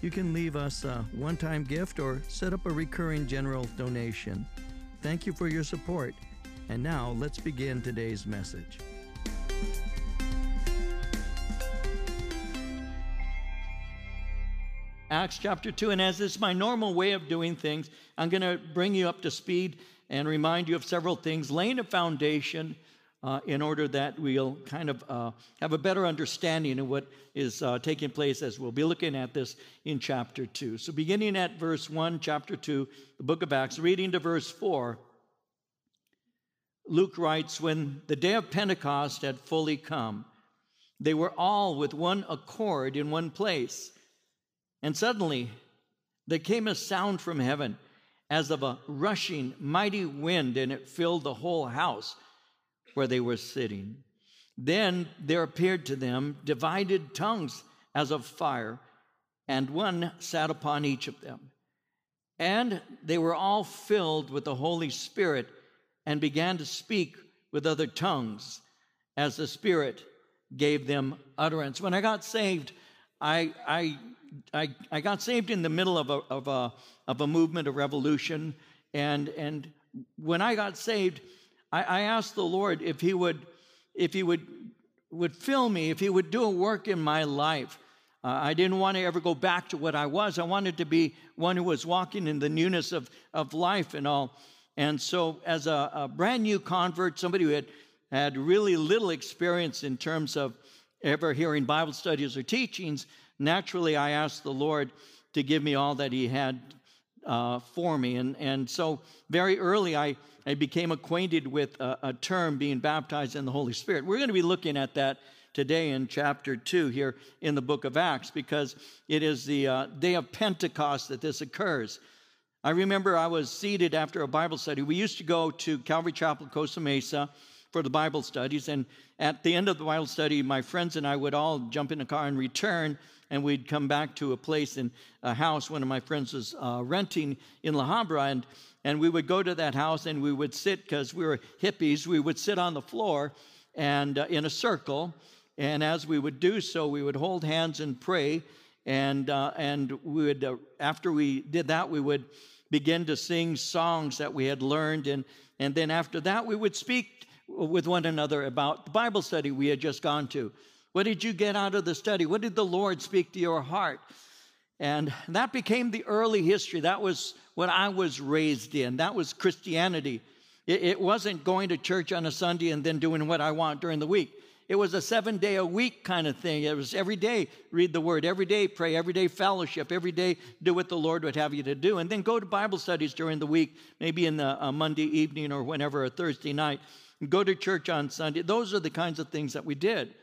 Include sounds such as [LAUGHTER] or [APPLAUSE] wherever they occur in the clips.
You can leave us a one time gift or set up a recurring general donation. Thank you for your support. And now let's begin today's message. Acts chapter 2. And as is my normal way of doing things, I'm going to bring you up to speed and remind you of several things, laying a foundation uh, in order that we'll kind of uh, have a better understanding of what is uh, taking place as we'll be looking at this in chapter 2. So, beginning at verse 1, chapter 2, the book of Acts, reading to verse 4, Luke writes, When the day of Pentecost had fully come, they were all with one accord in one place. And suddenly there came a sound from heaven as of a rushing mighty wind, and it filled the whole house where they were sitting. Then there appeared to them divided tongues as of fire, and one sat upon each of them. And they were all filled with the Holy Spirit and began to speak with other tongues as the Spirit gave them utterance. When I got saved, I, I, I, I got saved in the middle of a, of a, of a movement, a revolution. And, and when I got saved, I, I asked the Lord if He would, if He would, would fill me, if He would do a work in my life. Uh, I didn't want to ever go back to what I was. I wanted to be one who was walking in the newness of, of life and all. And so, as a, a brand new convert, somebody who had, had really little experience in terms of ever hearing Bible studies or teachings, naturally I asked the Lord to give me all that He had uh, for me. And, and so, very early, I, I became acquainted with a, a term being baptized in the Holy Spirit. We're going to be looking at that today in chapter 2 here in the book of Acts because it is the uh, day of Pentecost that this occurs. I remember I was seated after a Bible study. We used to go to Calvary Chapel, Costa Mesa for the Bible studies. And at the end of the Bible study, my friends and I would all jump in a car and return, and we'd come back to a place in a house one of my friends was uh, renting in La Habra. And, and we would go to that house and we would sit, because we were hippies, we would sit on the floor and uh, in a circle. And as we would do so, we would hold hands and pray. And, uh, and we would, uh, after we did that, we would begin to sing songs that we had learned. And, and then after that, we would speak with one another about the Bible study we had just gone to. What did you get out of the study? What did the Lord speak to your heart? And that became the early history. That was what I was raised in. That was Christianity. It, it wasn't going to church on a Sunday and then doing what I want during the week. It was a seven day a week kind of thing. It was every day read the word, every day pray, every day fellowship, every day do what the Lord would have you to do. And then go to Bible studies during the week, maybe in the uh, Monday evening or whenever, a Thursday night go to church on Sunday. Those are the kinds of things that we did.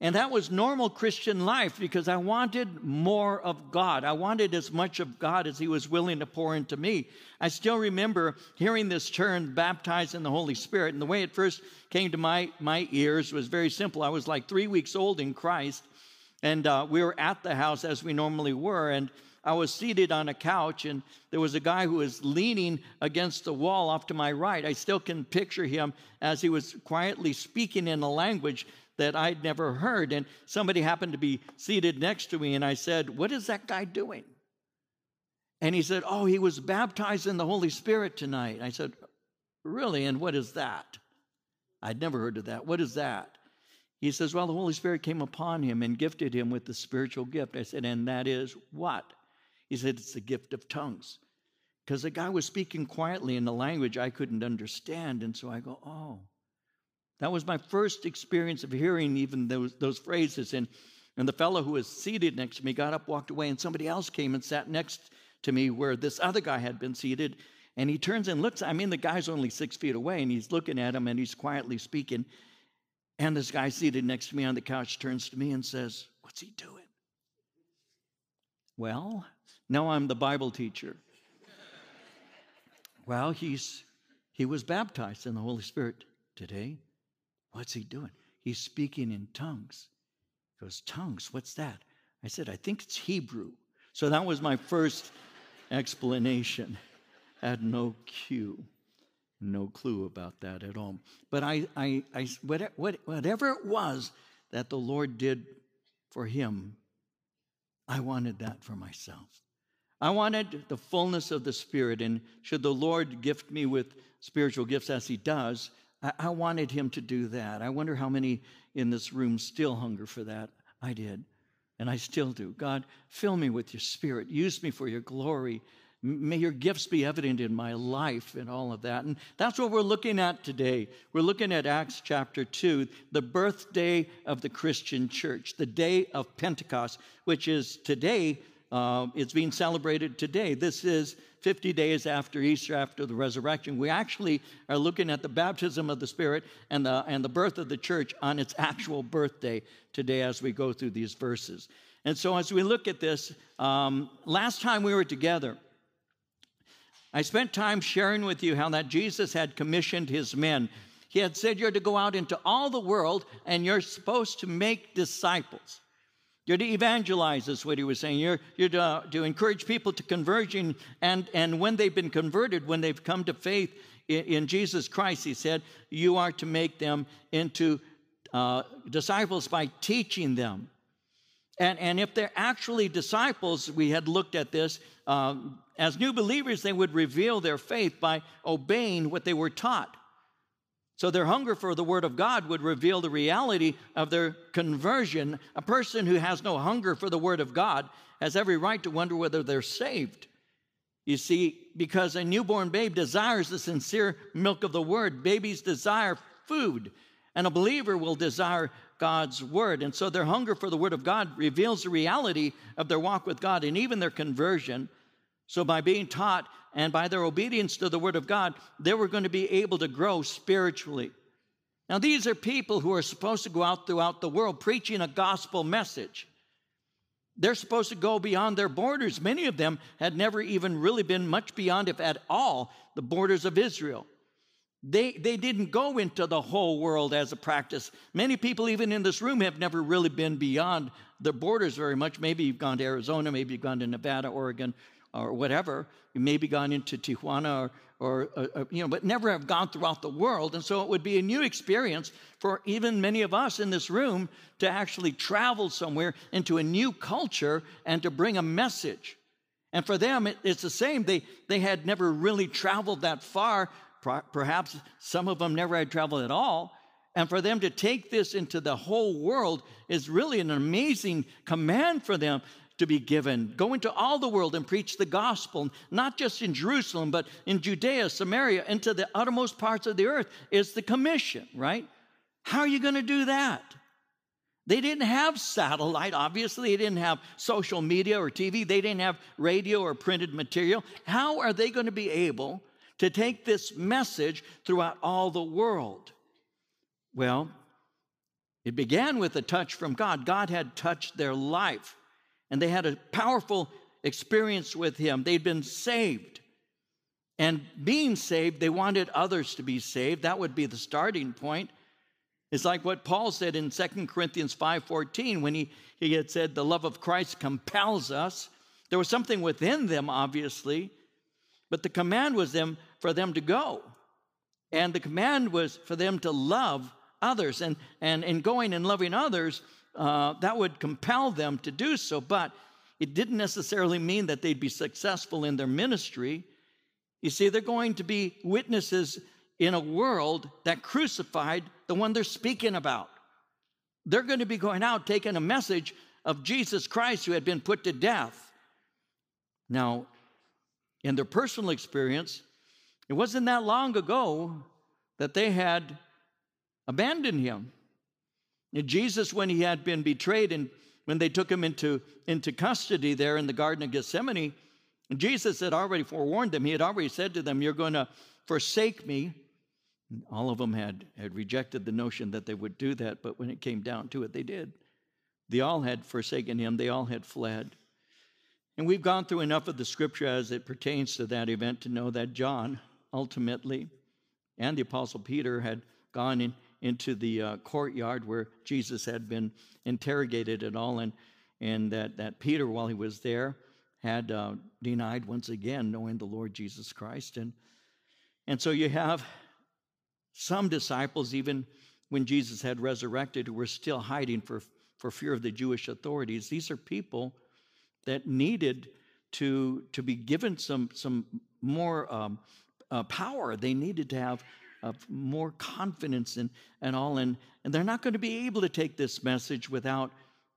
And that was normal Christian life because I wanted more of God. I wanted as much of God as He was willing to pour into me. I still remember hearing this term, baptized in the Holy Spirit. And the way it first came to my, my ears was very simple. I was like three weeks old in Christ, and uh, we were at the house as we normally were. And I was seated on a couch, and there was a guy who was leaning against the wall off to my right. I still can picture him as he was quietly speaking in a language that I'd never heard. And somebody happened to be seated next to me, and I said, What is that guy doing? And he said, Oh, he was baptized in the Holy Spirit tonight. I said, Really? And what is that? I'd never heard of that. What is that? He says, Well, the Holy Spirit came upon him and gifted him with the spiritual gift. I said, And that is what? He said, It's the gift of tongues. Because the guy was speaking quietly in a language I couldn't understand. And so I go, Oh. That was my first experience of hearing even those, those phrases. And, and the fellow who was seated next to me got up, walked away, and somebody else came and sat next to me where this other guy had been seated. And he turns and looks. I mean, the guy's only six feet away, and he's looking at him and he's quietly speaking. And this guy seated next to me on the couch turns to me and says, What's he doing? Well, now I'm the Bible teacher. well, he's he was baptized in the Holy Spirit today. What's he doing? He's speaking in tongues. He goes, Tongues, what's that? I said, I think it's Hebrew. So that was my first explanation. I [LAUGHS] had no cue, no clue about that at all. But I, I, I whatever it was that the Lord did for him, I wanted that for myself. I wanted the fullness of the Spirit, and should the Lord gift me with spiritual gifts as He does, I, wanted Him to do that. I wonder how many in this room still hunger for that. I did, and I still do. God, fill me with your Spirit. Use me for your glory. May your gifts be evident in my life and all of that. And that's what we're looking at today. We're looking at Acts chapter 2, the birthday of the Christian church, the day of Pentecost, which is today uh, it's being celebrated today. This is 50 days after Easter, after the resurrection. We actually are looking at the baptism of the Spirit and the, and the birth of the church on its actual birthday today as we go through these verses. And so, as we look at this, um, last time we were together, I spent time sharing with you how that Jesus had commissioned his men. He had said, You're to go out into all the world and you're supposed to make disciples. You're to evangelize, is what he was saying. You're, you're to, to encourage people to conversion. And, and when they've been converted, when they've come to faith in, in Jesus Christ, he said, you are to make them into uh, disciples by teaching them. And, and if they're actually disciples, we had looked at this, uh, as new believers, they would reveal their faith by obeying what they were taught. So their hunger for the Word of God would reveal the reality of their conversion. A person who has no hunger for the Word of God has every right to wonder whether they're saved. You see, because a newborn babe desires the sincere milk of the Word, babies desire food, and a believer will desire God's Word. And so their hunger for the Word of God reveals the reality of their walk with God and even their conversion. So, by being taught and by their obedience to the Word of God, they were going to be able to grow spiritually. Now, these are people who are supposed to go out throughout the world preaching a gospel message. They're supposed to go beyond their borders. Many of them had never even really been much beyond, if at all, the borders of Israel. They, they didn't go into the whole world as a practice. Many people, even in this room, have never really been beyond their borders very much. Maybe you've gone to Arizona, maybe you've gone to Nevada, Oregon, or whatever. Maybe gone into Tijuana or, or uh, uh, you know, but never have gone throughout the world. And so it would be a new experience for even many of us in this room to actually travel somewhere into a new culture and to bring a message. And for them, it, it's the same. They, they had never really traveled that far. Perhaps some of them never had traveled at all. And for them to take this into the whole world is really an amazing command for them to be given. Go into all the world and preach the gospel, not just in Jerusalem, but in Judea, Samaria, into the uttermost parts of the earth is the commission, right? How are you going to do that? They didn't have satellite, obviously. They didn't have social media or TV. They didn't have radio or printed material. How are they going to be able to take this message throughout all the world? Well, it began with a touch from God. God had touched their life and they had a powerful experience with him. They'd been saved. And being saved, they wanted others to be saved. That would be the starting point. It's like what Paul said in 2 Corinthians 5:14 when he, he had said the love of Christ compels us. There was something within them, obviously, but the command was them for them to go. And the command was for them to love others. And, and in going and loving others, uh, that would compel them to do so, but it didn't necessarily mean that they'd be successful in their ministry. You see, they're going to be witnesses in a world that crucified the one they're speaking about. They're going to be going out taking a message of Jesus Christ who had been put to death. Now, in their personal experience, it wasn't that long ago that they had abandoned him. Jesus, when he had been betrayed and when they took him into, into custody there in the Garden of Gethsemane, Jesus had already forewarned them. He had already said to them, You're going to forsake me. And all of them had, had rejected the notion that they would do that, but when it came down to it, they did. They all had forsaken him, they all had fled. And we've gone through enough of the scripture as it pertains to that event to know that John ultimately and the Apostle Peter had gone in, into the uh, courtyard where Jesus had been interrogated and all, and, and that, that Peter, while he was there, had uh, denied once again knowing the Lord Jesus Christ. And, and so you have some disciples, even when Jesus had resurrected, who were still hiding for, for fear of the Jewish authorities. These are people that needed to, to be given some, some more um, uh, power. They needed to have uh, more confidence and, and all. And, and they're not going to be able to take this message without,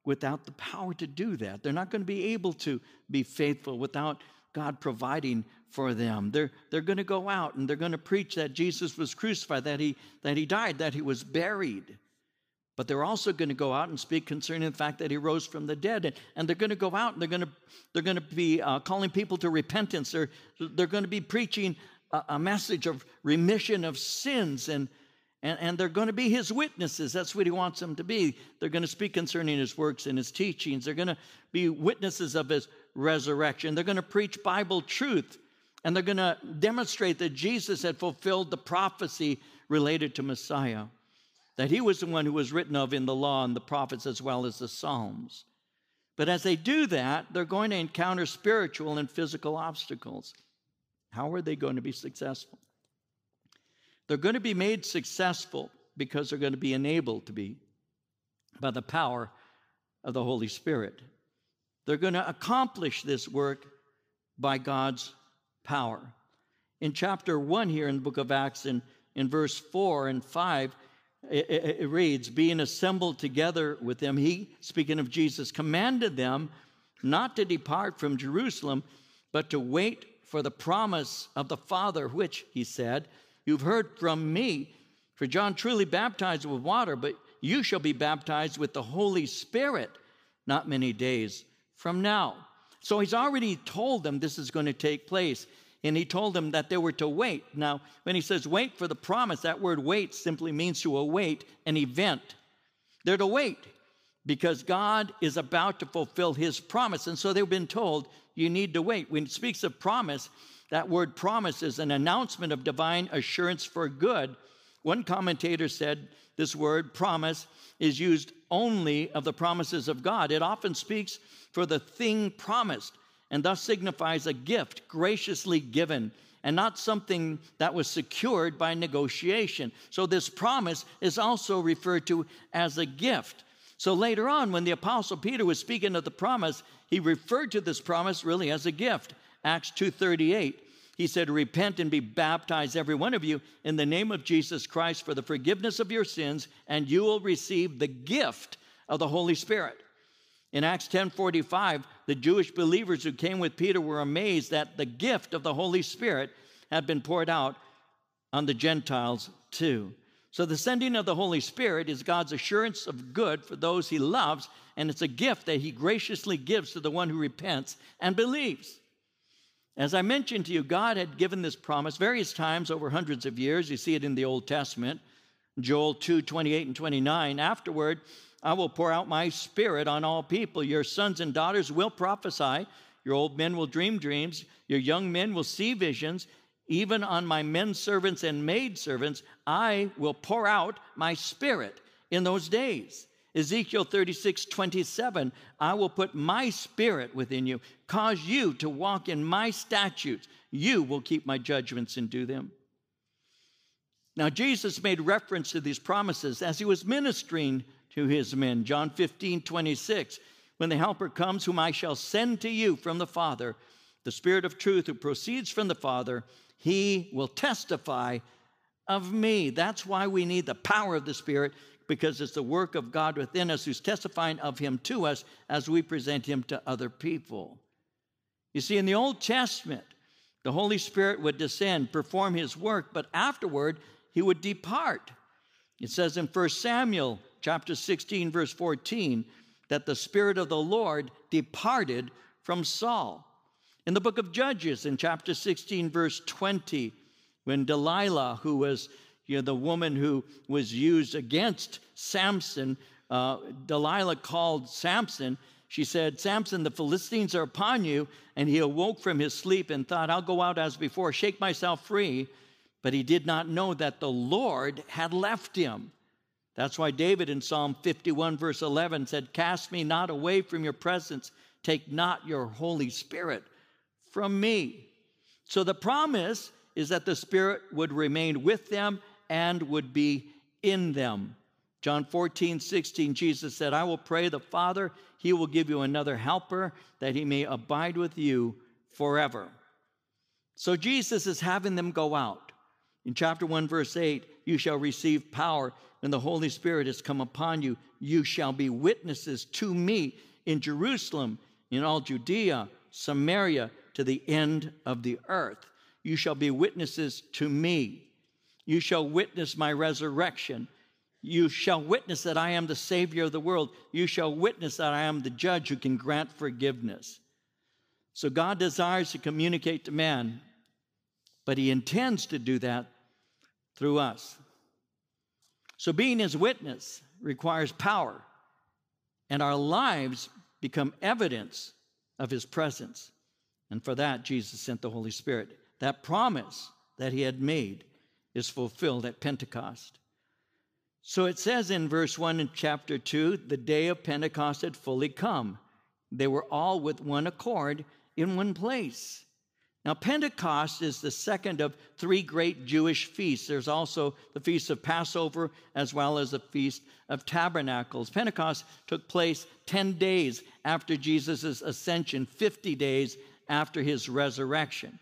without the power to do that. They're not going to be able to be faithful without God providing for them. They're, they're going to go out and they're going to preach that Jesus was crucified, that he, that he died, that he was buried. But they're also going to go out and speak concerning the fact that he rose from the dead. And, and they're going to go out and they're going to, they're going to be uh, calling people to repentance. They're, they're going to be preaching a, a message of remission of sins. And, and, and they're going to be his witnesses. That's what he wants them to be. They're going to speak concerning his works and his teachings. They're going to be witnesses of his resurrection. They're going to preach Bible truth. And they're going to demonstrate that Jesus had fulfilled the prophecy related to Messiah that he was the one who was written of in the law and the prophets as well as the Psalms. But as they do that, they're going to encounter spiritual and physical obstacles. How are they going to be successful? They're going to be made successful because they're going to be enabled to be by the power of the Holy Spirit. They're going to accomplish this work by God's power. In chapter 1 here in the book of Acts, in, in verse 4 and 5, it, it, it reads, being assembled together with them, he, speaking of Jesus, commanded them not to depart from Jerusalem, but to wait for the promise of the Father, which, he said, you've heard from me. For John truly baptized with water, but you shall be baptized with the Holy Spirit not many days from now. So he's already told them this is going to take place and he told them that they were to wait. Now, when he says wait for the promise, that word wait simply means to await an event. They're to wait because God is about to fulfill his promise. And so they've been told, you need to wait. When it speaks of promise, that word promise is an announcement of divine assurance for good. One commentator said this word promise is used only of the promises of God. It often speaks for the thing promised and thus signifies a gift graciously given and not something that was secured by negotiation. So, this promise is also referred to as a gift. So, later on, when the Apostle Peter was speaking of the promise, he referred to this promise really as a gift. Acts 2:38. He said, Repent and be baptized, every one of you, in the name of Jesus Christ for the forgiveness of your sins, and you will receive the gift of the Holy Spirit. In Acts 10:45, the Jewish believers who came with Peter were amazed that the gift of the Holy Spirit had been poured out on the Gentiles too. So the sending of the Holy Spirit is God's assurance of good for those he loves, and it's a gift that he graciously gives to the one who repents and believes. As I mentioned to you, God had given this promise various times over hundreds of years. You see it in the Old Testament, Joel 2 28 and 29. Afterward, I will pour out my spirit on all people. Your sons and daughters will prophesy. Your old men will dream dreams. Your young men will see visions. Even on my men servants and maid servants, I will pour out my spirit in those days. Ezekiel 36, 27, I will put my spirit within you, cause you to walk in my statutes. You will keep my judgments and do them. Now, Jesus made reference to these promises as he was ministering to his men. John 15, 26. When the Helper comes, whom I shall send to you from the Father, the Spirit of truth who proceeds from the Father, he will testify of me. That's why we need the power of the Spirit, because it's the work of God within us who's testifying of him to us as we present him to other people. You see, in the Old Testament, the Holy Spirit would descend, perform his work, but afterward, he would depart. It says in 1 Samuel chapter 16, verse 14, that the Spirit of the Lord departed from Saul. In the book of Judges, in chapter 16, verse 20, when Delilah, who was you know, the woman who was used against Samson, uh, Delilah called Samson She said, Samson, the Philistines are upon you. And he awoke from his sleep and thought, I'll go out as before, shake myself free. But he did not know that the Lord had left him. That's why David in Psalm 51, verse 11 said, Cast me not away from your presence, take not your Holy Spirit from me. So the promise is that the Spirit would remain with them and would be in them. John 14, 16, Jesus said, I will pray the Father, he will give you another helper that he may abide with you forever. So Jesus is having them go out. In chapter 1, verse 8, you shall receive power when the Holy Spirit has come upon you. You shall be witnesses to me in Jerusalem, in all Judea, Samaria, to the end of the earth. You shall be witnesses to me. You shall witness my resurrection you shall witness that I am the Savior of the world. You shall witness that I am the judge who can grant forgiveness. So God desires to communicate to man, but He intends to do that through us. So being His witness requires power, and our lives become evidence of His presence. And for that, Jesus sent the Holy Spirit. That promise that He had made is fulfilled at Pentecost. So it says in verse 1 in chapter 2 the day of Pentecost had fully come. They were all with one accord in one place. Now, Pentecost is the second of three great Jewish feasts. There's also the Feast of Passover as well as the Feast of Tabernacles. Pentecost took place 10 days after Jesus' ascension, 50 days after his resurrection.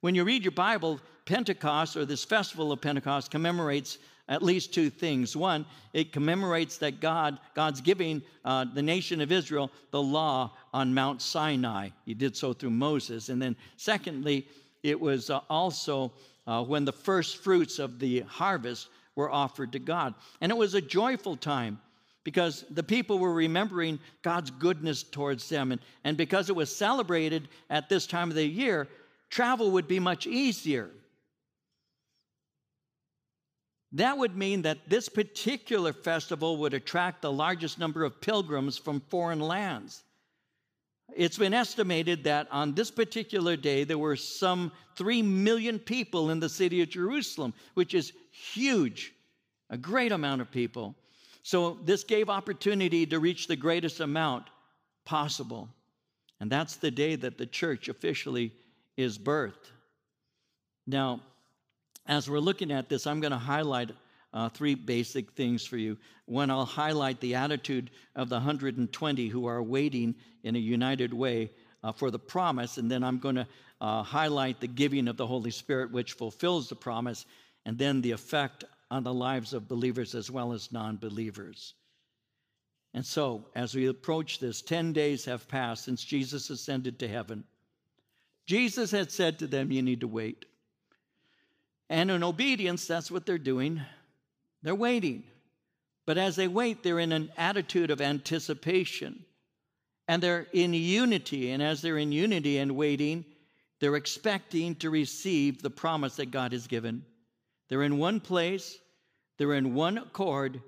When you read your Bible, Pentecost, or this festival of Pentecost, commemorates at least two things. One, it commemorates that God, God's giving uh, the nation of Israel the law on Mount Sinai. He did so through Moses. And then, secondly, it was uh, also uh, when the first fruits of the harvest were offered to God. And it was a joyful time because the people were remembering God's goodness towards them. And, and because it was celebrated at this time of the year, travel would be much easier. That would mean that this particular festival would attract the largest number of pilgrims from foreign lands. It's been estimated that on this particular day, there were some 3 million people in the city of Jerusalem, which is huge, a great amount of people. So, this gave opportunity to reach the greatest amount possible. And that's the day that the church officially is birthed. Now, as we're looking at this, I'm going to highlight uh, three basic things for you. One, I'll highlight the attitude of the 120 who are waiting in a united way uh, for the promise, and then I'm going to uh, highlight the giving of the Holy Spirit, which fulfills the promise, and then the effect on the lives of believers as well as non believers. And so, as we approach this, 10 days have passed since Jesus ascended to heaven. Jesus had said to them, You need to wait. And in obedience, that's what they're doing. They're waiting. But as they wait, they're in an attitude of anticipation. And they're in unity. And as they're in unity and waiting, they're expecting to receive the promise that God has given. They're in one place, they're in one accord,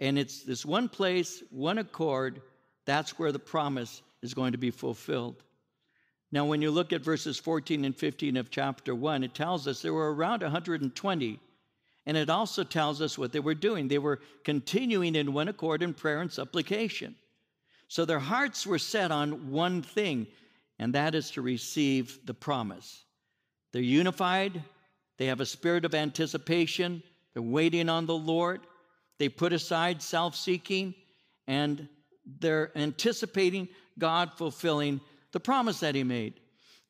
and it's this one place, one accord, that's where the promise is going to be fulfilled. Now, when you look at verses 14 and 15 of chapter 1, it tells us there were around 120. And it also tells us what they were doing. They were continuing in one accord in prayer and supplication. So their hearts were set on one thing, and that is to receive the promise. They're unified, they have a spirit of anticipation, they're waiting on the Lord, they put aside self seeking, and they're anticipating God fulfilling the promise that he made.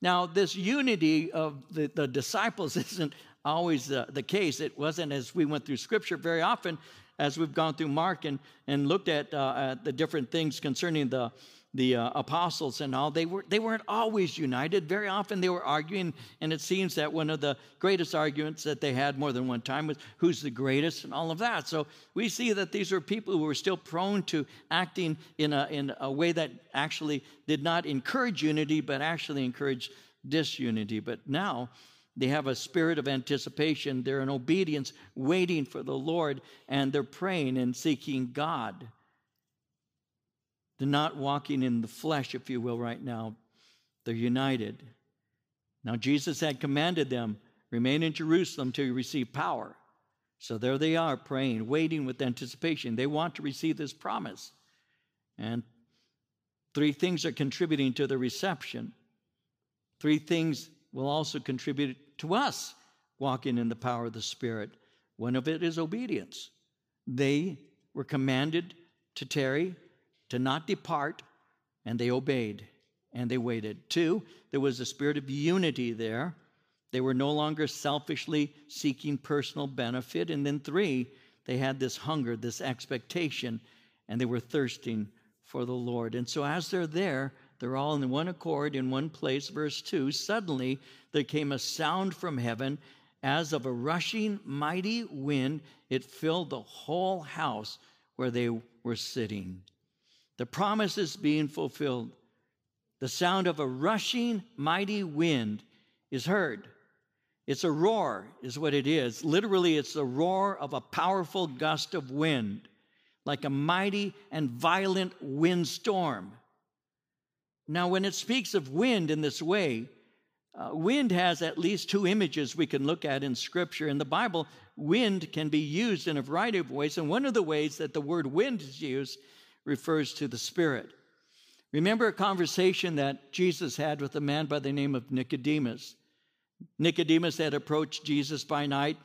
Now, this unity of the, the disciples [LAUGHS] isn't always the, the case. It wasn't as we went through scripture very often, as we've gone through Mark and, and looked at, uh, at the different things concerning the, the uh, apostles and all, they, were, they weren't always united. Very often they were arguing, and it seems that one of the greatest arguments that they had more than one time was who's the greatest and all of that. So we see that these were people who were still prone to acting in a, in a way that actually did not encourage unity, but actually encouraged disunity. But now, they have a spirit of anticipation. They're in obedience, waiting for the Lord, and they're praying and seeking God. They're not walking in the flesh, if you will, right now. They're united. Now, Jesus had commanded them remain in Jerusalem till you receive power. So there they are praying, waiting with anticipation. They want to receive this promise. And three things are contributing to the reception. Three things will also contribute to us walking in the power of the Spirit. One of it is obedience. They were commanded to tarry, to not depart, and they obeyed and they waited. Two, there was a spirit of unity there. They were no longer selfishly seeking personal benefit. And then three, they had this hunger, this expectation, and they were thirsting for the Lord. And so as they're there, they're all in one accord in one place. Verse 2 Suddenly there came a sound from heaven as of a rushing mighty wind. It filled the whole house where they were sitting. The promise is being fulfilled. The sound of a rushing mighty wind is heard. It's a roar, is what it is. Literally, it's the roar of a powerful gust of wind, like a mighty and violent windstorm. Now, when it speaks of wind in this way, uh, wind has at least two images we can look at in Scripture. In the Bible, wind can be used in a variety of ways, and one of the ways that the word wind is used refers to the Spirit. Remember a conversation that Jesus had with a man by the name of Nicodemus. Nicodemus had approached Jesus by night,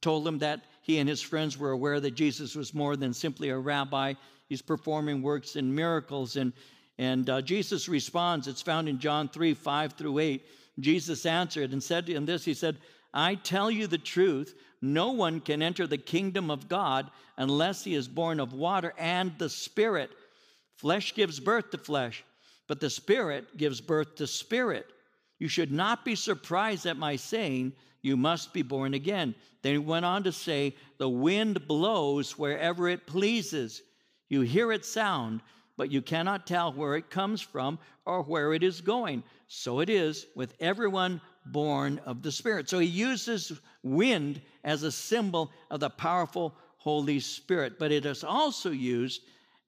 told him that he and his friends were aware that Jesus was more than simply a rabbi. He's performing works and miracles. And, and uh, Jesus responds, it's found in John 3 5 through 8. Jesus answered and said to him this He said, I tell you the truth, no one can enter the kingdom of God unless he is born of water and the Spirit. Flesh gives birth to flesh, but the Spirit gives birth to spirit. You should not be surprised at my saying, You must be born again. Then he went on to say, The wind blows wherever it pleases. You hear its sound, but you cannot tell where it comes from or where it is going. So it is with everyone born of the Spirit. So he uses wind as a symbol of the powerful Holy Spirit, but it is also used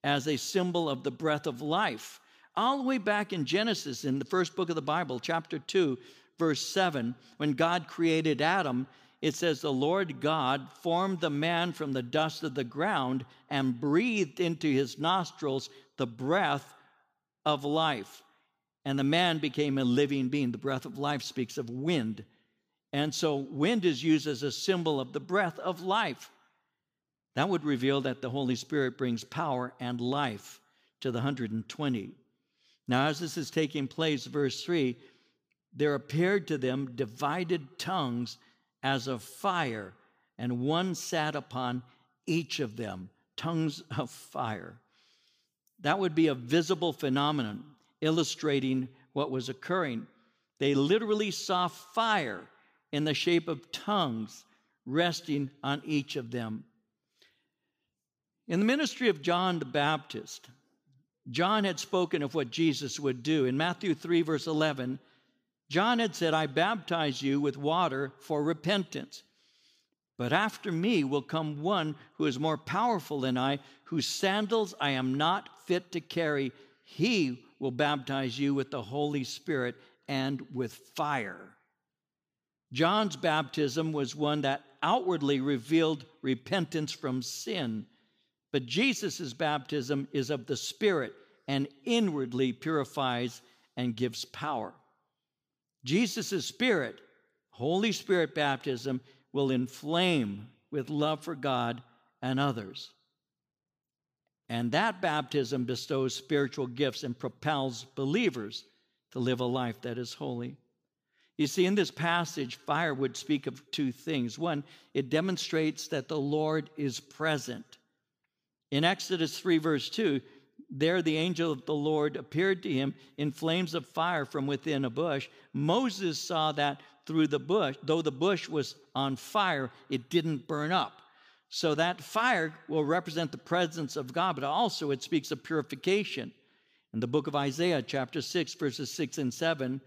as a symbol of the breath of life. All the way back in Genesis, in the first book of the Bible, chapter 2, verse 7, when God created Adam, it says, The Lord God formed the man from the dust of the ground and breathed into his nostrils the breath of life. And the man became a living being. The breath of life speaks of wind. And so, wind is used as a symbol of the breath of life. That would reveal that the Holy Spirit brings power and life to the 120. Now, as this is taking place, verse 3 there appeared to them divided tongues as of fire, and one sat upon each of them, tongues of fire. That would be a visible phenomenon illustrating what was occurring. They literally saw fire in the shape of tongues resting on each of them. In the ministry of John the Baptist, John had spoken of what Jesus would do. In Matthew 3, verse 11, John had said, I baptize you with water for repentance. But after me will come one who is more powerful than I, whose sandals I am not fit to carry. He will baptize you with the Holy Spirit and with fire. John's baptism was one that outwardly revealed repentance from sin. But Jesus' baptism is of the Spirit and inwardly purifies and gives power. Jesus' Spirit, Holy Spirit baptism, will inflame with love for God and others. And that baptism bestows spiritual gifts and propels believers to live a life that is holy. You see, in this passage, fire would speak of two things. One, it demonstrates that the Lord is present. In Exodus 3, verse 2, there the angel of the Lord appeared to him in flames of fire from within a bush. Moses saw that through the bush, though the bush was on fire, it didn't burn up. So that fire will represent the presence of God, but also it speaks of purification. In the book of Isaiah, chapter 6, verses 6 and 7,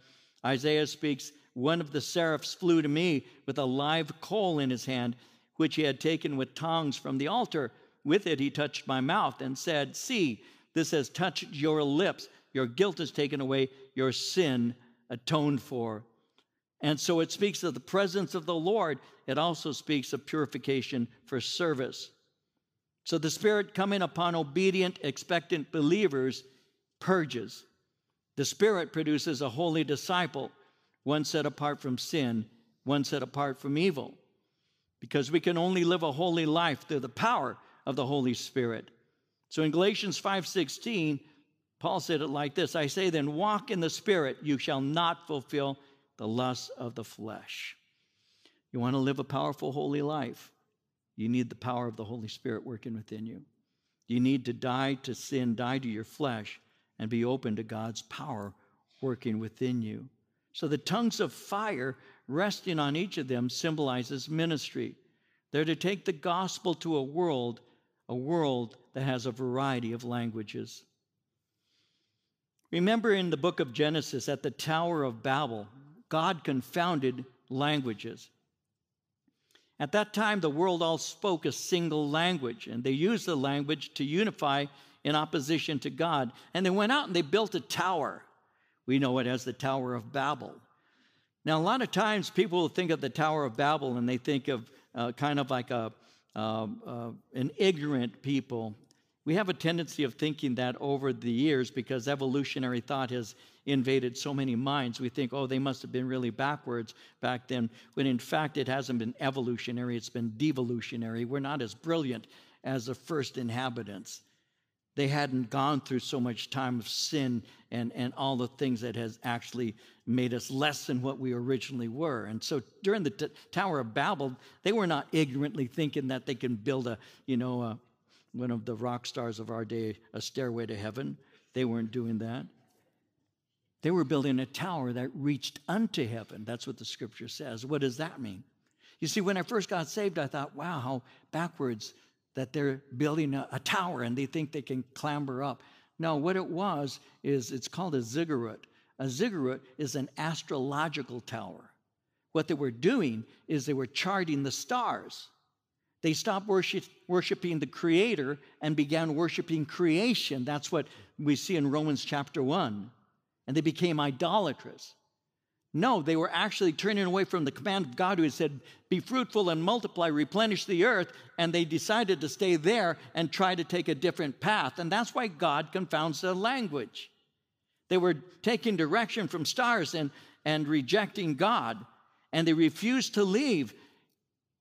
Isaiah speaks, One of the seraphs flew to me with a live coal in his hand, which he had taken with tongs from the altar. With it he touched my mouth and said, See, This has touched your lips. Your guilt is taken away, your sin atoned for. And so it speaks of the presence of the Lord. It also speaks of purification for service. So the Spirit coming upon obedient, expectant believers purges. The Spirit produces a holy disciple, one set apart from sin, one set apart from evil. Because we can only live a holy life through the power of the Holy Spirit. So in Galatians 5:16, Paul said it like this I say then, walk in the Spirit, you shall not fulfill the lusts of the flesh. You want to live a powerful, holy life? You need the power of the Holy Spirit working within you. You need to die to sin, die to your flesh, and be open to God's power working within you. So the tongues of fire resting on each of them symbolizes ministry. They're to take the gospel to a world, a world that has a variety of languages. Remember in the book of Genesis at the Tower of Babel, God confounded languages. At that time, the world all spoke a single language, and they used the language to unify in opposition to God. And they went out and they built a tower. We know it as the Tower of Babel. Now, a lot of times people think of the Tower of Babel and they think of uh, kind of like a, uh, uh, an ignorant people we have a tendency of thinking that over the years because evolutionary thought has invaded so many minds. We think, oh, they must have been really backwards back then, when in fact it hasn't been evolutionary, it's been devolutionary. We're not as brilliant as the first inhabitants. They hadn't gone through so much time of sin and, and all the things that has actually made us less than what we originally were. And so during the t- Tower of Babel, they were not ignorantly thinking that they can build a, you know, a, one of the rock stars of our day, A Stairway to Heaven. They weren't doing that. They were building a tower that reached unto heaven. That's what the scripture says. What does that mean? You see, when I first got saved, I thought, wow, how backwards that they're building a, a tower and they think they can clamber up. No, what it was is it's called a ziggurat. A ziggurat is an astrological tower. What they were doing is they were charting the stars. They stopped worship, worshiping the Creator and began worshiping creation. That's what we see in Romans chapter 1. And they became idolatrous. No, they were actually turning away from the command of God who had said, Be fruitful and multiply, replenish the earth. And they decided to stay there and try to take a different path. And that's why God confounds their language. They were taking direction from stars and, and rejecting God. And they refused to leave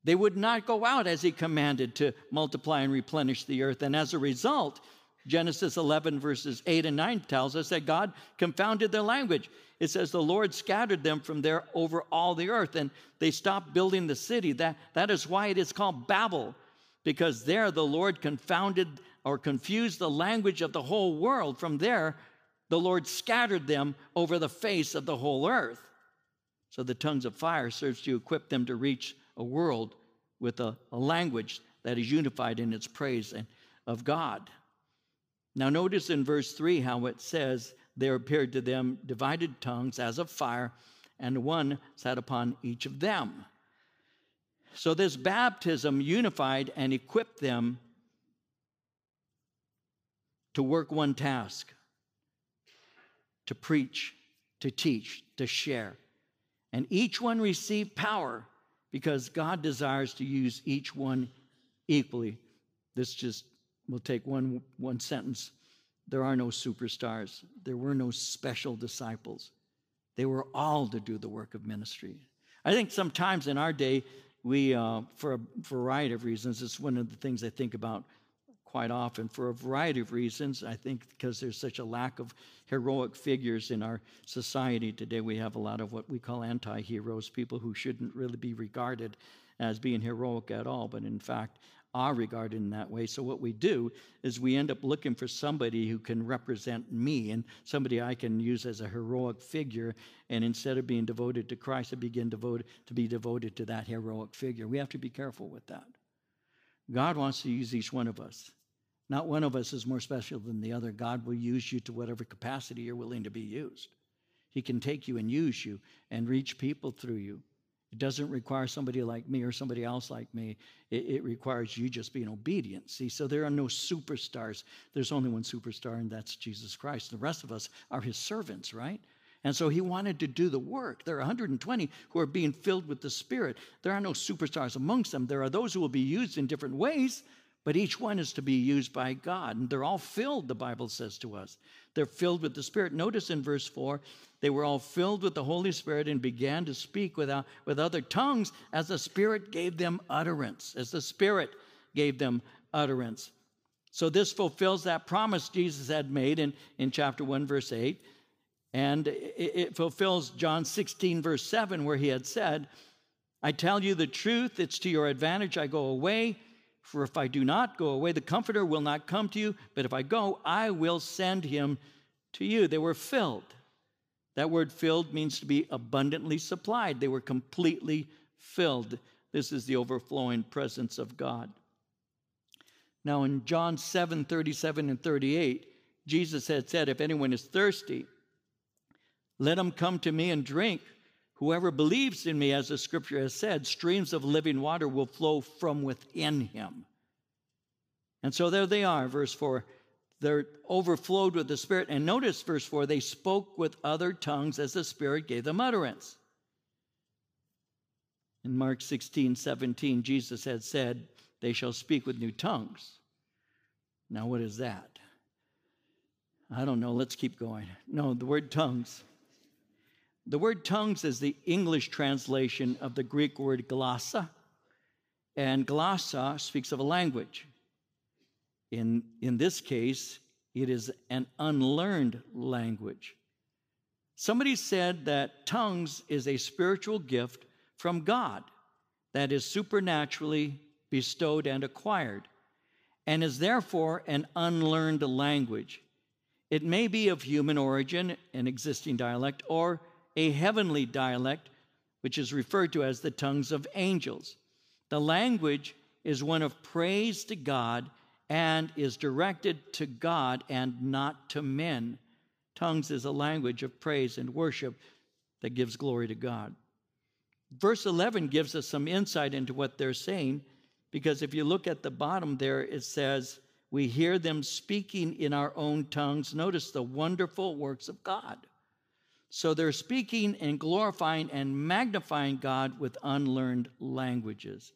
they would not go out as he commanded to multiply and replenish the earth. And as a result, Genesis 11, verses 8 and 9 tells us that God confounded their language. It says the Lord scattered them from there over all the earth, and they stopped building the city. That, that is why it is called Babel, because there the Lord confounded or confused the language of the whole world. From there, the Lord scattered them over the face of the whole earth. So the tongues of fire serves to equip them to reach a world with a, a language that is unified in its praise and, of God. Now, notice in verse 3 how it says, There appeared to them divided tongues as of fire, and one sat upon each of them. So, this baptism unified and equipped them to work one task to preach, to teach, to share. And each one received power because God desires to use each one equally. This just will take one, one sentence. There are no superstars, there were no special disciples. They were all to do the work of ministry. I think sometimes in our day, we, uh, for a variety of reasons, it's one of the things I think about quite often for a variety of reasons. I think because there's such a lack of heroic figures in our society today, we have a lot of what we call anti heroes, people who shouldn't really be regarded as being heroic at all, but in fact are regarded in that way. So, what we do is we end up looking for somebody who can represent me and somebody I can use as a heroic figure. And instead of being devoted to Christ, I begin devoted, to be devoted to that heroic figure. We have to be careful with that. God wants to use each one of us. Not one of us is more special than the other. God will use you to whatever capacity you're willing to be used. He can take you and use you and reach people through you. It doesn't require somebody like me or somebody else like me. It, it, requires you just being obedient. See, so there are no superstars. There's only one superstar, and that's Jesus Christ. The rest of us are his servants, right? And so he wanted to do the work. There are 120 who are being filled with the Spirit. There are no superstars amongst them. There are those who will be used in different ways, but each one is to be used by God. And they're all filled, the Bible says to us. They're filled with the Spirit. Notice in verse 4 they were all filled with the Holy Spirit and began to speak without, with other tongues as the Spirit gave them utterance, as the Spirit gave them utterance. So this fulfills that promise Jesus had made in, in chapter 1, verse 8. And it, it fulfills John 16, verse 7, where he had said, I tell you the truth, it's to your advantage I go away. For if I do not go away, the Comforter will not come to you. But if I go, I will send him to you. They were filled. That word filled means to be abundantly supplied. They were completely filled. This is the overflowing presence of God. Now, in John 7 37 and 38, Jesus had said, If anyone is thirsty, let him come to me and drink. Whoever believes in me, as the scripture has said, streams of living water will flow from within him. And so there they are, verse 4 they're overflowed with the Spirit. And notice verse 4 they spoke with other tongues as the Spirit gave them utterance. In Mark 16, 17, Jesus had said, They shall speak with new tongues. Now, what is that? I don't know. Let's keep going. No, the word tongues. The word tongues is the English translation of the Greek word glossa. And glossa speaks of a language. In, in this case, it is an unlearned language. Somebody said that tongues is a spiritual gift from God that is supernaturally bestowed and acquired, and is therefore an unlearned language. It may be of human origin, an existing dialect, or a heavenly dialect, which is referred to as the tongues of angels. The language is one of praise to God and is directed to God and not to men. Tongues is a language of praise and worship that gives glory to God. Verse 11 gives us some insight into what they're saying because if you look at the bottom there, it says, We hear them speaking in our own tongues. Notice the wonderful works of God. So they're speaking and glorifying and magnifying God with unlearned languages,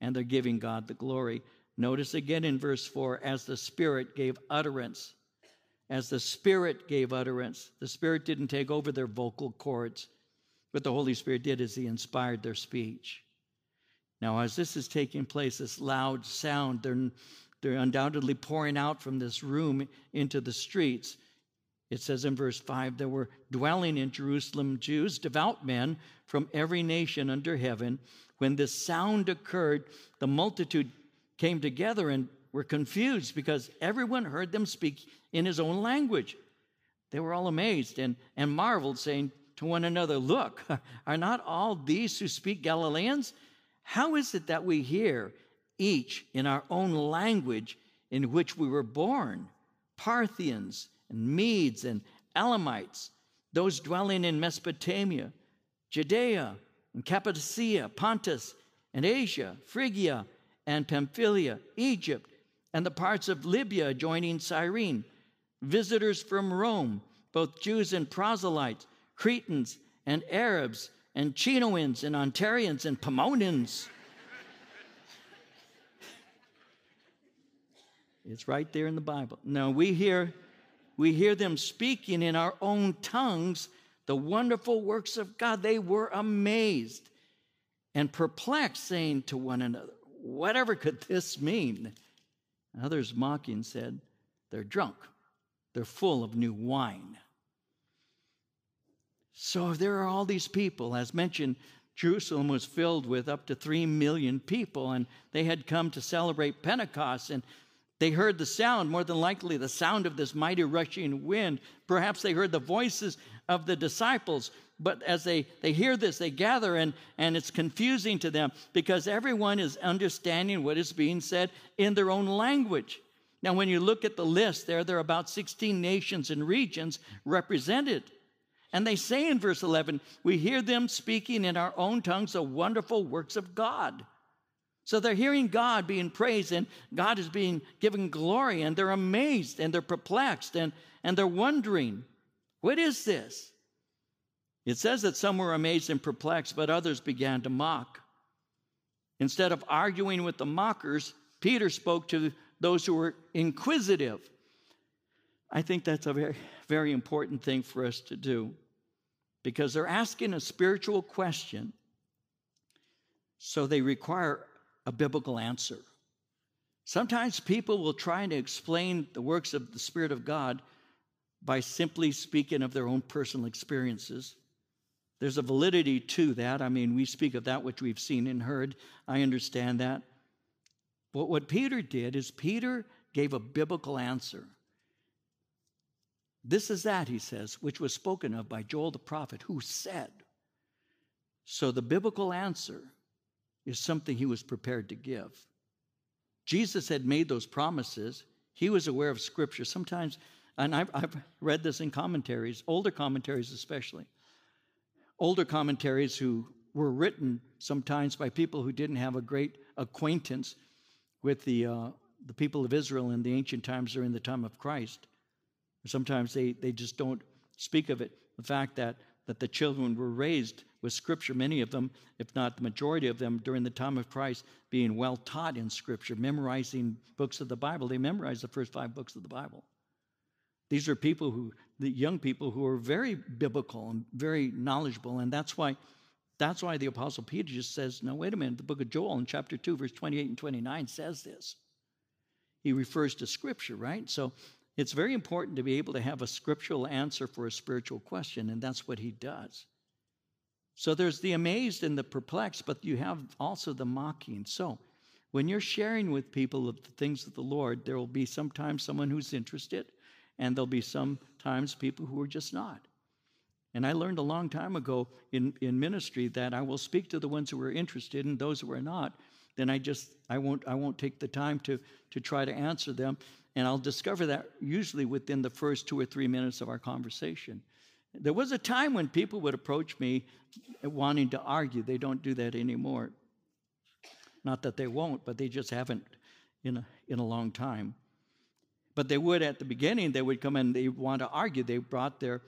and they're giving God the glory. Notice again in verse 4 as the Spirit gave utterance. As the Spirit gave utterance, the Spirit didn't take over their vocal cords. What the Holy Spirit did is He inspired their speech. Now, as this is taking place, this loud sound, they're, they're undoubtedly pouring out from this room into the streets. It says in verse 5 there were dwelling in Jerusalem Jews, devout men from every nation under heaven. When this sound occurred, the multitude came together and were confused because everyone heard them speak in his own language. They were all amazed and, and marveled, saying to one another, Look, [LAUGHS] are not all these who speak Galileans? How is it that we hear each in our own language in which we were born? Parthians and Medes and Elamites, those dwelling in Mesopotamia, Judea and Cappadocia, Pontus and Asia, Phrygia and Pamphylia, Egypt, and the parts of Libya adjoining Cyrene, visitors from Rome, both Jews and proselytes, Cretans and Arabs, and Chinoans and Ontarians and Pomonians. [LAUGHS] it's right there in the Bible. Now we hear we hear them speaking in our own tongues the wonderful works of God. They were amazed and perplexed, saying to one another, Whatever could this mean? Others mocking said, They're drunk. They're full of new wine. So there are all these people. As mentioned, Jerusalem was filled with up to three million people, and they had come to celebrate Pentecost. And they heard the sound, more than likely, the sound of this mighty rushing wind. Perhaps they heard the voices of the disciples but as they, they hear this, they gather, and, and it's confusing to them because everyone is understanding what is being said in their own language. Now, when you look at the list there, there are about 16 nations and regions represented. And they say in verse 11, we hear them speaking in our own tongues the wonderful works of God. So they're hearing God being praised and God is being given glory and they're amazed and they're perplexed and, and they're wondering, what is this? It says that some were amazed and perplexed, but others began to mock. Instead of arguing with the mockers, Peter spoke to those who were inquisitive. I think that's a very, very important thing for us to do because they're asking a spiritual question, so they require a biblical answer. Sometimes people will try to explain the works of the Spirit of God by simply speaking of their own personal experiences. There's a validity to that. I mean, we speak of that which we've seen and heard. I understand that. But what Peter did is Peter gave a biblical answer. This is that, he says, which was spoken of by Joel the prophet, who said. So the biblical answer is something he was prepared to give. Jesus had made those promises. He was aware of Scripture. Sometimes, and I've, I've read this in commentaries, older commentaries especially, older commentaries who were written sometimes by people who didn't have a great acquaintance with the, uh, the people of Israel in the ancient times or in the time of Christ. Sometimes they, they just don't speak of it. The fact that, that the children were raised with Scripture, many of them, if not the majority of them, during the time of Christ, being well taught in Scripture, memorizing books of the Bible. They memorized the first five books of the Bible. These are people who, the young people who are very biblical and very knowledgeable, and that's why, that's why the Apostle Peter just says, "No, wait a minute." The book of Joel in chapter two, verse twenty-eight and twenty-nine says this. He refers to Scripture, right? So it's very important to be able to have a scriptural answer for a spiritual question, and that's what he does. So there's the amazed and the perplexed, but you have also the mocking. So when you're sharing with people of the things of the Lord, there will be sometimes someone who's interested, and there'll be sometimes people who are just not. And I learned a long time ago in, in ministry that I will speak to the ones who are interested and those who are not. Then I just I won't I won't take the time to to try to answer them. And I'll discover that usually within the first two or three minutes of our conversation. There was a time when people would approach me wanting to argue. They don't do that anymore. Not that they won't, but they just haven't in a, in a long time. But they would at the beginning, they would come and they want to argue. They brought their,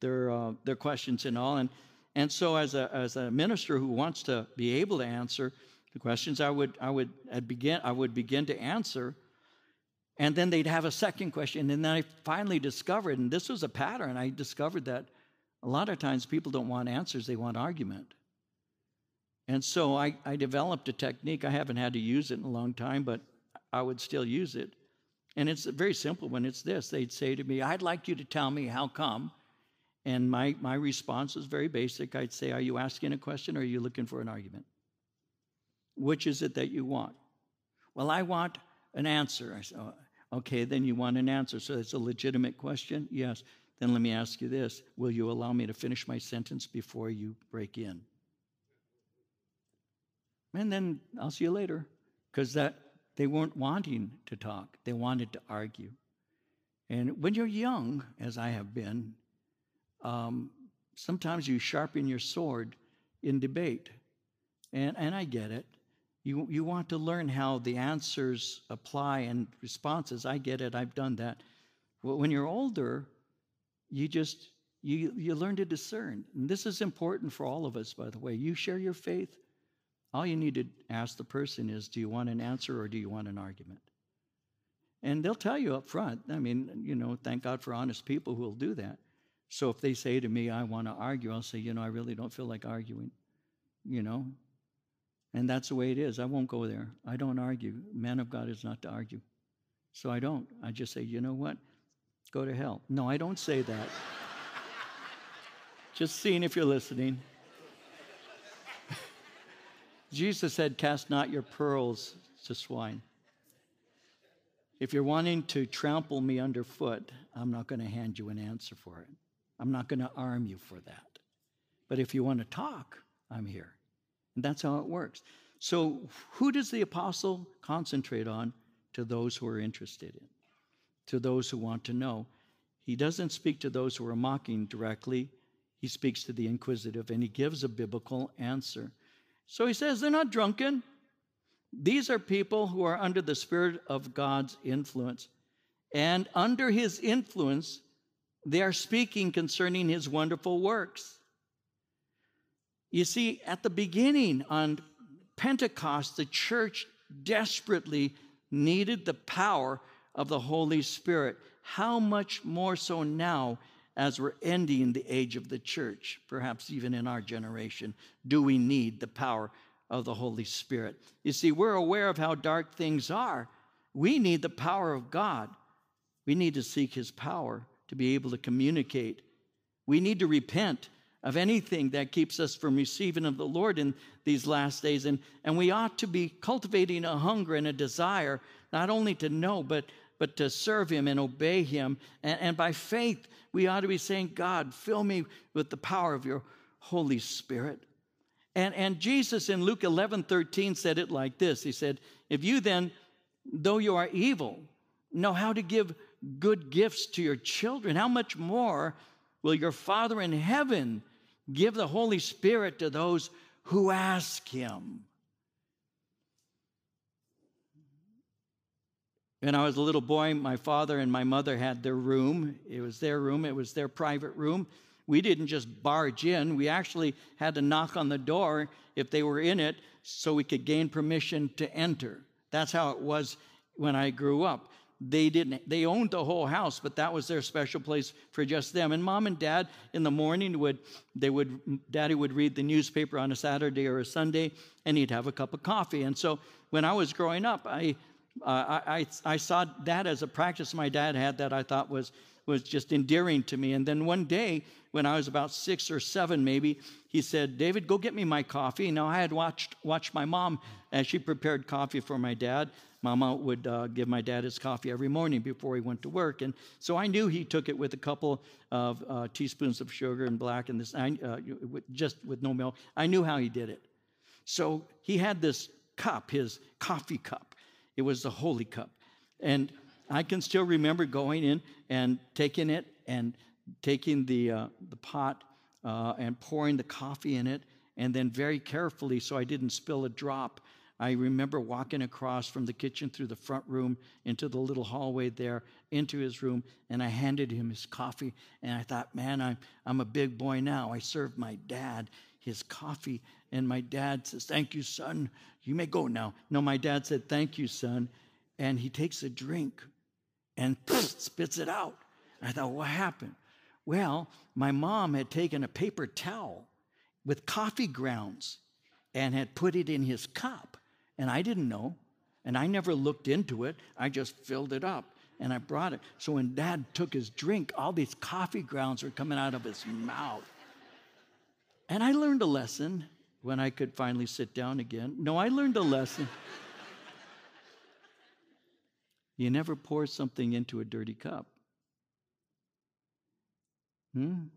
their, uh, their questions and all. And, and so, as a, as a minister who wants to be able to answer the questions, I would, I would, I'd begin, I would begin to answer. And then they'd have a second question. And then I finally discovered, and this was a pattern, I discovered that a lot of times people don't want answers, they want argument. And so I, I developed a technique. I haven't had to use it in a long time, but I would still use it. And it's very simple when it's this. They'd say to me, I'd like you to tell me how come. And my, my response was very basic. I'd say, Are you asking a question or are you looking for an argument? Which is it that you want? Well, I want an answer. I said, oh, Okay, then you want an answer. So it's a legitimate question? Yes. Then let me ask you this Will you allow me to finish my sentence before you break in? And then I'll see you later. Because that they weren't wanting to talk, they wanted to argue. And when you're young, as I have been, um, sometimes you sharpen your sword in debate. And, and I get it. You, you want to learn how the answers apply and responses. I get it. I've done that. But when you're older, you just you you learn to discern. And this is important for all of us, by the way. You share your faith. All you need to ask the person is, do you want an answer or do you want an argument? And they'll tell you up front. I mean, you know, thank God for honest people who will do that. So if they say to me, I want to argue, I'll say, you know, I really don't feel like arguing. You know, and that's the way it is. I won't go there. I don't argue. Man of God is not to argue. So I don't. I just say, you know what? Go to hell. No, I don't say that. [LAUGHS] just seeing if you're listening. [LAUGHS] Jesus said, Cast not your pearls to swine. If you're wanting to trample me underfoot, I'm not going to hand you an answer for it. I'm not going to arm you for that. But if you want to talk, I'm here. And that's how it works. So, who does the apostle concentrate on? To those who are interested in, to those who want to know. He doesn't speak to those who are mocking directly, he speaks to the inquisitive and he gives a biblical answer. So he says, They're not drunken. These are people who are under the Spirit of God's influence. And under his influence, they are speaking concerning his wonderful works. You see, at the beginning on Pentecost, the church desperately needed the power of the Holy Spirit. How much more so now as we're ending the age of the church, perhaps even in our generation, do we need the power of the Holy Spirit? You see, we're aware of how dark things are. We need the power of God. We need to seek His power to be able to communicate. We need to repent of anything that keeps us from receiving of the Lord in these last days. And, and we ought to be cultivating a hunger and a desire, not only to know, but, but to serve Him and obey Him. And, and by faith, we ought to be saying, God, fill me with the power of your Holy Spirit. And, and Jesus in Luke 11 13 said it like this He said, If you then, though you are evil, know how to give good gifts to your children, how much more will your Father in heaven give the Holy Spirit to those who ask Him? When I was a little boy, my father and my mother had their room. It was their room, it was their private room. We didn't just barge in, we actually had to knock on the door if they were in it so we could gain permission to enter. That's how it was when I grew up they didn't they owned the whole house but that was their special place for just them. And mom and dad in the morning would they would daddy would read the newspaper on a saturday or a sunday and he'd have a cup of coffee. And so when i was growing up i uh, I, I, I saw that as a practice my dad had that i thought was was just endearing to me and then one day when i was about six or seven maybe he said david go get me my coffee now i had watched watched my mom as she prepared coffee for my dad Mama would uh, give my dad his coffee every morning before he went to work. And so I knew he took it with a couple of uh, teaspoons of sugar and black and this, uh, just with no milk. I knew how he did it. So he had this cup, his coffee cup. It was the holy cup. And I can still remember going in and taking it and taking the, uh, the pot uh, and pouring the coffee in it, and then very carefully, so I didn't spill a drop, I remember walking across from the kitchen through the front room into the little hallway there into his room, and I handed him his coffee. And I thought, man, I'm, I'm a big boy now. I served my dad his coffee, and my dad says, Thank you, son. You may go now. No, my dad said, Thank you, son. And he takes a drink and [LAUGHS] spits it out. I thought, What happened? Well, my mom had taken a paper towel with coffee grounds and had put it in his cup. And I didn't know. And I never looked into it. I just filled it up and I brought it. So when dad took his drink, all these coffee grounds were coming out of his mouth. And I learned a lesson when I could finally sit down again. No, I learned a lesson. [LAUGHS] you never pour something into a dirty cup. Hmm?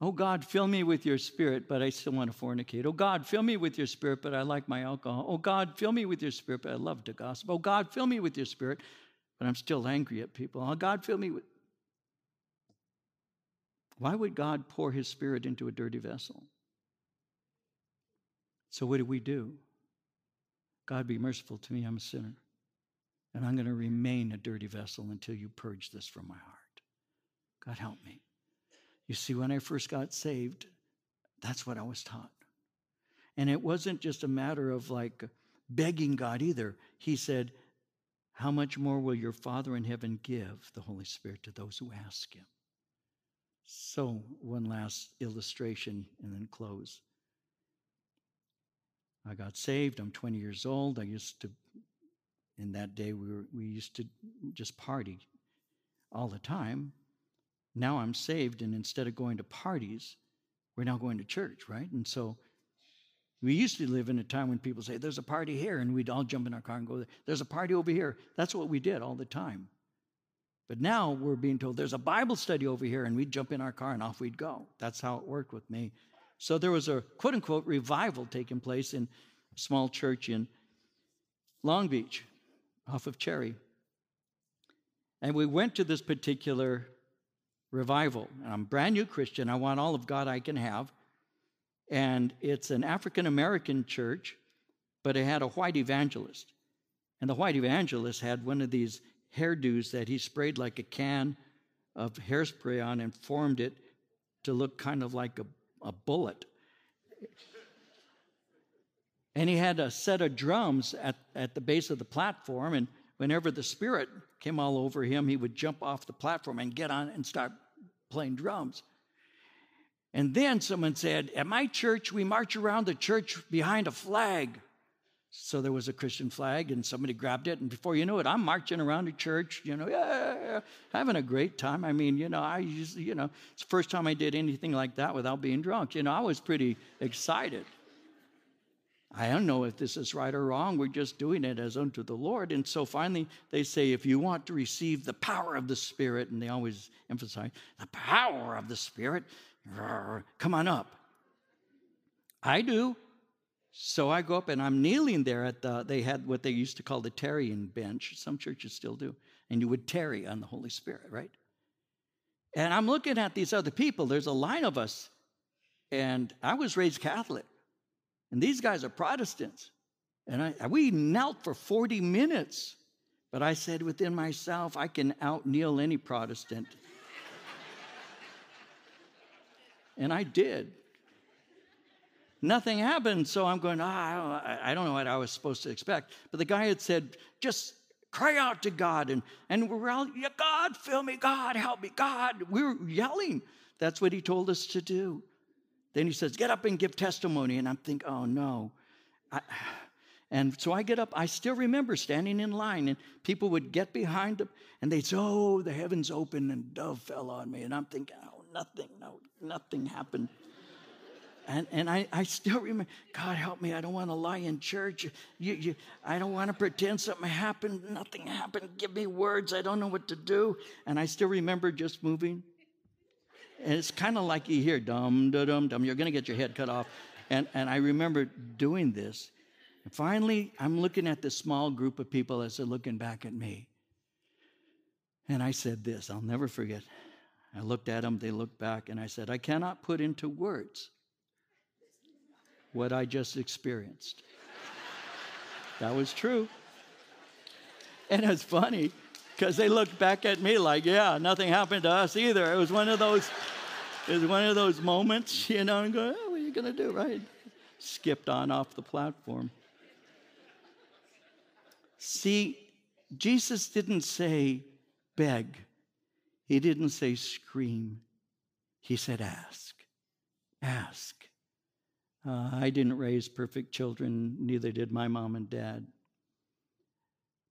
Oh God, fill me with your spirit, but I still want to fornicate. Oh God, fill me with your spirit, but I like my alcohol. Oh God, fill me with your spirit, but I love to gossip. Oh God, fill me with your spirit, but I'm still angry at people. Oh God, fill me with. Why would God pour his spirit into a dirty vessel? So, what do we do? God, be merciful to me. I'm a sinner. And I'm going to remain a dirty vessel until you purge this from my heart. God, help me. You see, when I first got saved, that's what I was taught. And it wasn't just a matter of like begging God either. He said, How much more will your Father in heaven give the Holy Spirit to those who ask Him? So, one last illustration and then close. I got saved. I'm 20 years old. I used to, in that day, we, were, we used to just party all the time. Now I'm saved, and instead of going to parties, we're now going to church, right? And so we used to live in a time when people say, There's a party here, and we'd all jump in our car and go there. There's a party over here. That's what we did all the time. But now we're being told there's a Bible study over here, and we'd jump in our car and off we'd go. That's how it worked with me. So there was a quote unquote revival taking place in a small church in Long Beach off of Cherry. And we went to this particular revival. I'm a brand new Christian. I want all of God I can have. And it's an African American church, but it had a white evangelist. And the white evangelist had one of these hairdos that he sprayed like a can of hairspray on and formed it to look kind of like a, a bullet. And he had a set of drums at, at the base of the platform. And whenever the Spirit came all over him, he would jump off the platform and get on and start playing drums. And then someone said, At my church, we march around the church behind a flag. So there was a Christian flag, and somebody grabbed it, and before you know it, I'm marching around the church, you know, yeah, having a great time. I mean, you know, I used, you know, it's the first time I did anything like that without being drunk. You know, I was pretty excited. I don't know if this is right or wrong. We're just doing it as unto the Lord. And so finally, they say, if you want to receive the power of the Spirit, and they always emphasize the power of the Spirit, come on up. I do. So I go up and I'm kneeling there at the, they had what they used to call the tarrying bench. Some churches still do. And you would tarry on the Holy Spirit, right? And I'm looking at these other people. There's a line of us. And I was raised Catholic. And these guys are Protestants. And I, we knelt for 40 minutes. But I said within myself, I can out kneel any Protestant. [LAUGHS] and I did nothing happened. So I'm going, ah, I don't know what I was supposed to expect. But the guy had said, just cry out to God. And, and we're all, yeah, God, fill me. God, help me. God. We were yelling. That's what he told us to do. Then he says, get up and give testimony. And I'm thinking, oh no. I, and so I get up. I still remember standing in line, and people would get behind them, and they'd say, "Oh, the heavens opened, and dove fell on me." And I'm thinking, "Oh, nothing, no, nothing happened." And, and I, I still remember, God help me, I don't want to lie in church. You, you, I don't want to pretend something happened, nothing happened. Give me words, I don't know what to do. And I still remember just moving. And it's kind of like you hear, dum, dum, dum, dum, you're going to get your head cut off. And, and I remember doing this. And finally, I'm looking at this small group of people as they're looking back at me. And I said this, I'll never forget. I looked at them, they looked back, and I said, I cannot put into words what I just experienced. [LAUGHS] that was true. And it's funny because they looked back at me like, yeah, nothing happened to us either. It was one of those, it was one of those moments, you know, and go, oh, what are you going to do, right? Skipped on off the platform. See, Jesus didn't say beg. He didn't say scream. He said ask. Ask. Uh, I didn't raise perfect children, neither did my mom and dad.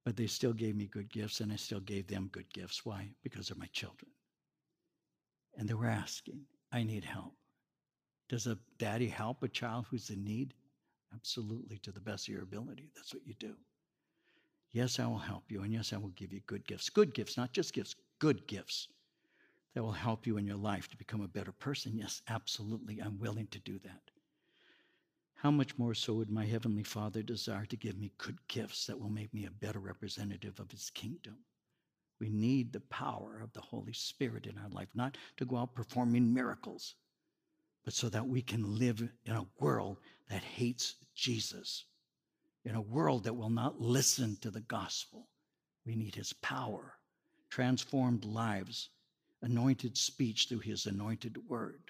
But they still gave me good gifts, and I still gave them good gifts. Why? Because they're my children. And they were asking, I need help. Does a daddy help a child who's in need? Absolutely, to the best of your ability. That's what you do. Yes, I will help you, and yes, I will give you good gifts. Good gifts, not just gifts, good gifts that will help you in your life to become a better person. Yes, absolutely, I'm willing to do that how much more so would my Heavenly Father desire to give me good gifts that will make me a better representative of His kingdom? We need the power of the Holy Spirit in our life, not to go out performing miracles, but so that we can live in a world that hates Jesus, in a world that will not listen to the gospel. We need His power, transformed lives, anointed speech through His anointed word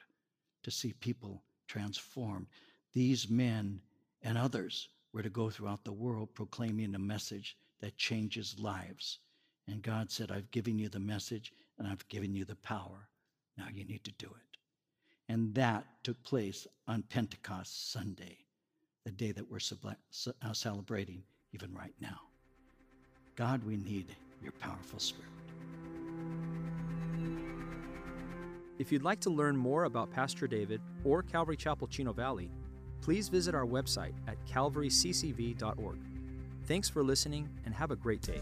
to see people transformed. These men and others were to go throughout the world proclaiming a message that changes lives. And God said, I've given you the message and I've given you the power. Now you need to do it. And that took place on Pentecost Sunday, the day that we're uh, celebrating even right now. God, we need your powerful spirit. If you'd like to learn more about Pastor David or Calvary Chapel Chino Valley, please visit our website at calvaryccv.org. Thanks for listening and have a great day.